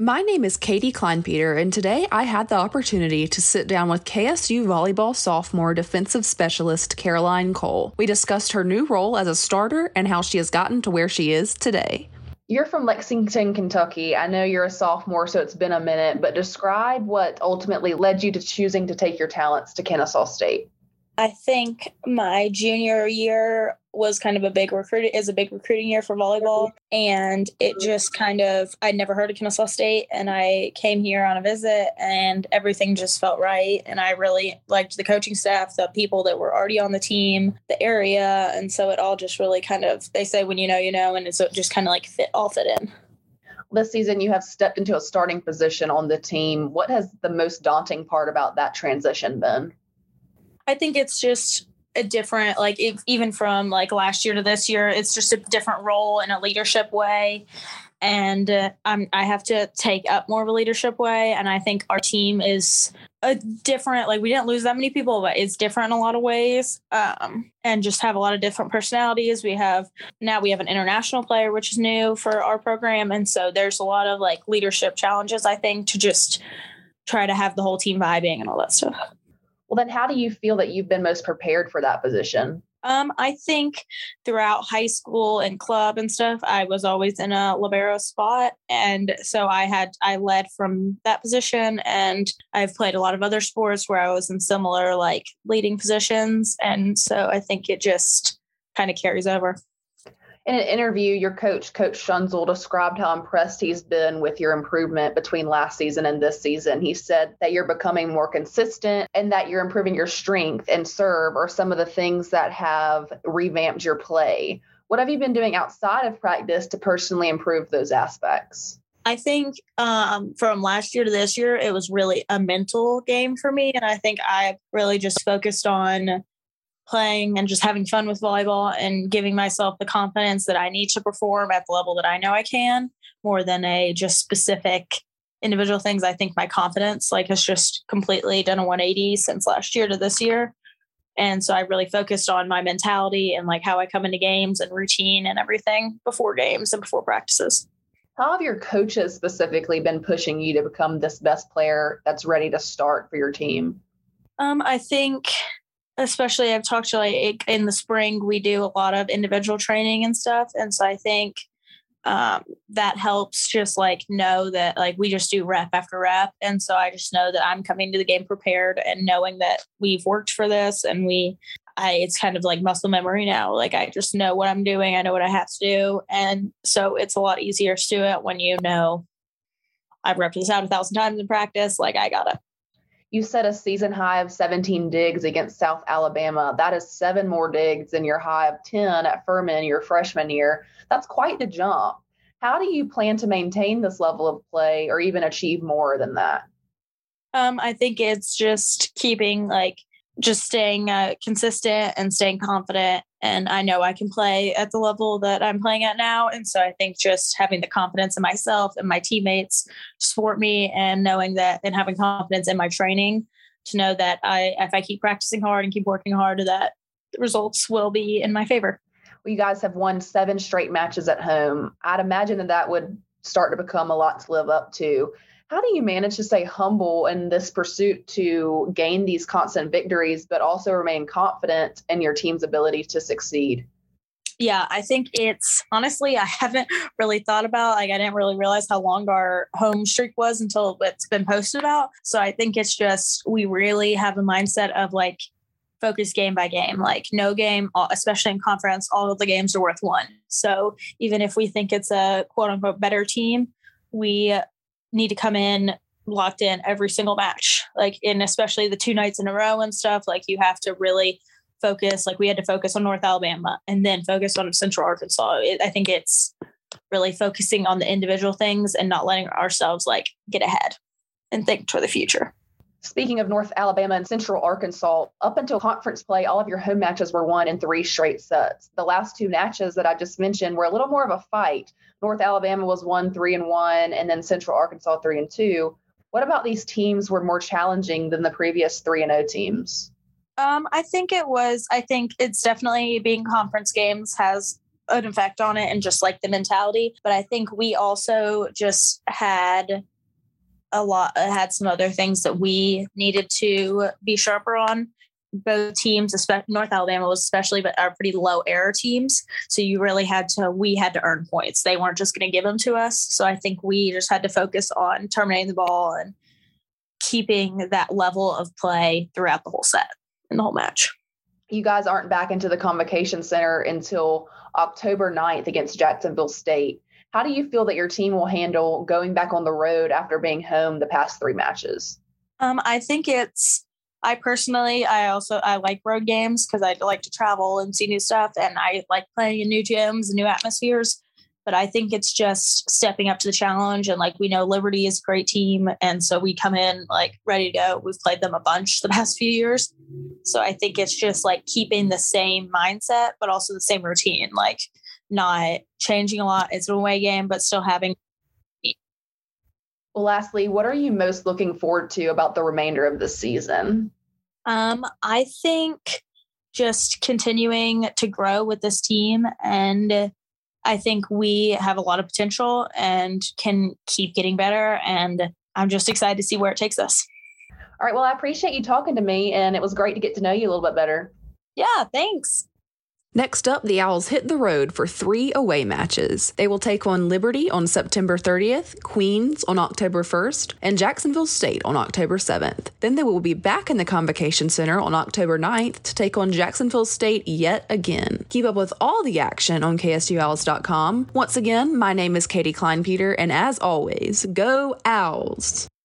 My name is Katie Kleinpeter, and today I had the opportunity to sit down with KSU volleyball sophomore defensive specialist Caroline Cole. We discussed her new role as a starter and how she has gotten to where she is today. You're from Lexington, Kentucky. I know you're a sophomore, so it's been a minute, but describe what ultimately led you to choosing to take your talents to Kennesaw State. I think my junior year was kind of a big recruit is a big recruiting year for volleyball. And it just kind of I'd never heard of Kennesaw State. And I came here on a visit and everything just felt right. And I really liked the coaching staff the people that were already on the team the area. And so it all just really kind of they say when you know you know and so it just kind of like fit all fit in. This season you have stepped into a starting position on the team. What has the most daunting part about that transition been I think it's just a different like if, even from like last year to this year it's just a different role in a leadership way. And uh, I'm, i have to take up more of a leadership way. And i think our team is a different like we didn't lose that many people but it's different in a lot of ways. Um, and just have a lot of different personalities. We have now we have an international player which is new for our program. And so there's a lot of like leadership challenges i think to just try to have the whole team vibing and all that stuff well, then how do you feel that you've been most prepared for that position? Um, I think throughout high school and club and stuff, I was always in a libero spot, and so I had I led from that position, and I've played a lot of other sports where I was in similar like leading positions, and so I think it just kind of carries over in an interview, your coach, Coach Schunzel, described how impressed he's been with your improvement between last season and this season. He said that you're becoming more consistent and that you're improving your strength and serve are some of the things that have revamped your play. What have you been doing outside of practice to personally improve those aspects? I think um, from last year to this year, it was really a mental game for me. And I think I really just focused on playing and just having fun with volleyball and giving myself the confidence that I need to perform at the level that I know I can more than a just specific individual things. I think my confidence like has just completely done a 180 since last year to this year. And so I really focused on my mentality and like how I come into games and routine and everything before games and before practices. How have your coaches specifically been pushing you to become this best player that's ready to start for your team? Um, I think especially I've talked to like in the spring, we do a lot of individual training and stuff. And so I think um, that helps just like know that like we just do rep after rep. And so I just know that I'm coming to the game prepared and knowing that we've worked for this and we, I, it's kind of like muscle memory now. Like I just know what I'm doing. I know what I have to do. And so it's a lot easier to do it when you know I've repped this out a thousand times in practice. Like I got it. You set a season high of 17 digs against South Alabama. That is seven more digs than your high of 10 at Furman your freshman year. That's quite the jump. How do you plan to maintain this level of play or even achieve more than that? Um, I think it's just keeping like just staying uh, consistent and staying confident. And I know I can play at the level that I'm playing at now. And so I think just having the confidence in myself and my teammates support me and knowing that and having confidence in my training to know that I, if I keep practicing hard and keep working hard, that the results will be in my favor. Well, you guys have won seven straight matches at home. I'd imagine that that would start to become a lot to live up to. How do you manage to stay humble in this pursuit to gain these constant victories, but also remain confident in your team's ability to succeed? Yeah, I think it's honestly, I haven't really thought about like I didn't really realize how long our home streak was until it's been posted about. So I think it's just we really have a mindset of like focus game by game. Like no game, especially in conference, all of the games are worth one. So even if we think it's a quote unquote better team, we need to come in locked in every single match like in especially the two nights in a row and stuff like you have to really focus like we had to focus on north alabama and then focus on central arkansas. It, i think it's really focusing on the individual things and not letting ourselves like get ahead and think for the future Speaking of North Alabama and Central Arkansas, up until conference play, all of your home matches were won in three straight sets. The last two matches that I just mentioned were a little more of a fight. North Alabama was one three and one, and then Central Arkansas three and two. What about these teams were more challenging than the previous three and O teams? Um, I think it was. I think it's definitely being conference games has an effect on it and just like the mentality. But I think we also just had a lot uh, had some other things that we needed to be sharper on both teams, especially North Alabama was especially, but are pretty low error teams. So you really had to, we had to earn points. They weren't just going to give them to us. So I think we just had to focus on terminating the ball and keeping that level of play throughout the whole set and the whole match. You guys aren't back into the convocation center until October 9th against Jacksonville State. How do you feel that your team will handle going back on the road after being home the past three matches? Um, I think it's I personally, I also I like road games because I like to travel and see new stuff, and I like playing in new gyms and new atmospheres. But I think it's just stepping up to the challenge, and like we know Liberty is a great team, and so we come in like ready to go. We've played them a bunch the past few years, so I think it's just like keeping the same mindset, but also the same routine, like not changing a lot. It's an away game, but still having well, lastly, what are you most looking forward to about the remainder of the season? Um, I think just continuing to grow with this team and I think we have a lot of potential and can keep getting better and I'm just excited to see where it takes us. All right, well, I appreciate you talking to me and it was great to get to know you a little bit better. Yeah, thanks. Next up, the Owls hit the road for three away matches. They will take on Liberty on September 30th, Queens on October 1st, and Jacksonville State on October 7th. Then they will be back in the Convocation Center on October 9th to take on Jacksonville State yet again. Keep up with all the action on KSUOwls.com. Once again, my name is Katie Kleinpeter, and as always, go Owls!